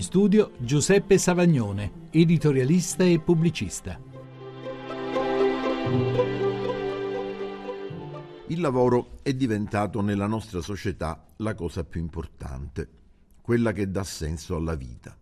In studio Giuseppe Savagnone, editorialista e pubblicista. Il lavoro è diventato nella nostra società la cosa più importante, quella che dà senso alla vita.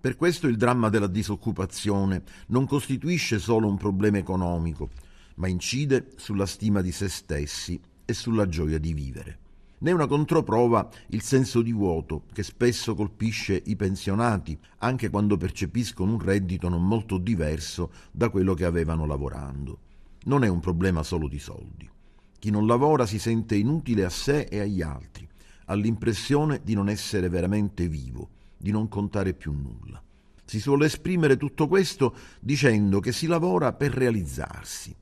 Per questo il dramma della disoccupazione non costituisce solo un problema economico, ma incide sulla stima di se stessi e sulla gioia di vivere. È una controprova il senso di vuoto che spesso colpisce i pensionati, anche quando percepiscono un reddito non molto diverso da quello che avevano lavorando. Non è un problema solo di soldi. Chi non lavora si sente inutile a sé e agli altri, ha l'impressione di non essere veramente vivo, di non contare più nulla. Si suole esprimere tutto questo dicendo che si lavora per realizzarsi,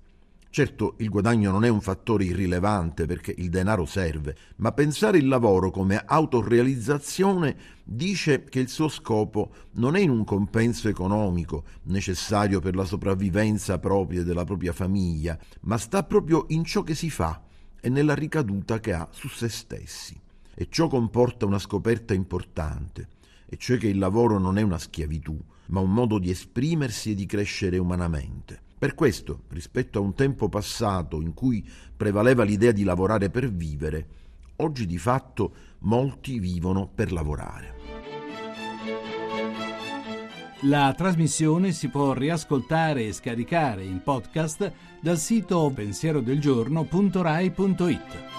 Certo, il guadagno non è un fattore irrilevante perché il denaro serve, ma pensare il lavoro come autorealizzazione dice che il suo scopo non è in un compenso economico necessario per la sopravvivenza propria della propria famiglia, ma sta proprio in ciò che si fa e nella ricaduta che ha su se stessi. E ciò comporta una scoperta importante, e cioè che il lavoro non è una schiavitù, ma un modo di esprimersi e di crescere umanamente. Per questo, rispetto a un tempo passato in cui prevaleva l'idea di lavorare per vivere, oggi di fatto molti vivono per lavorare. La trasmissione si può riascoltare e scaricare in podcast dal sito pensierodelgiorno.rai.it.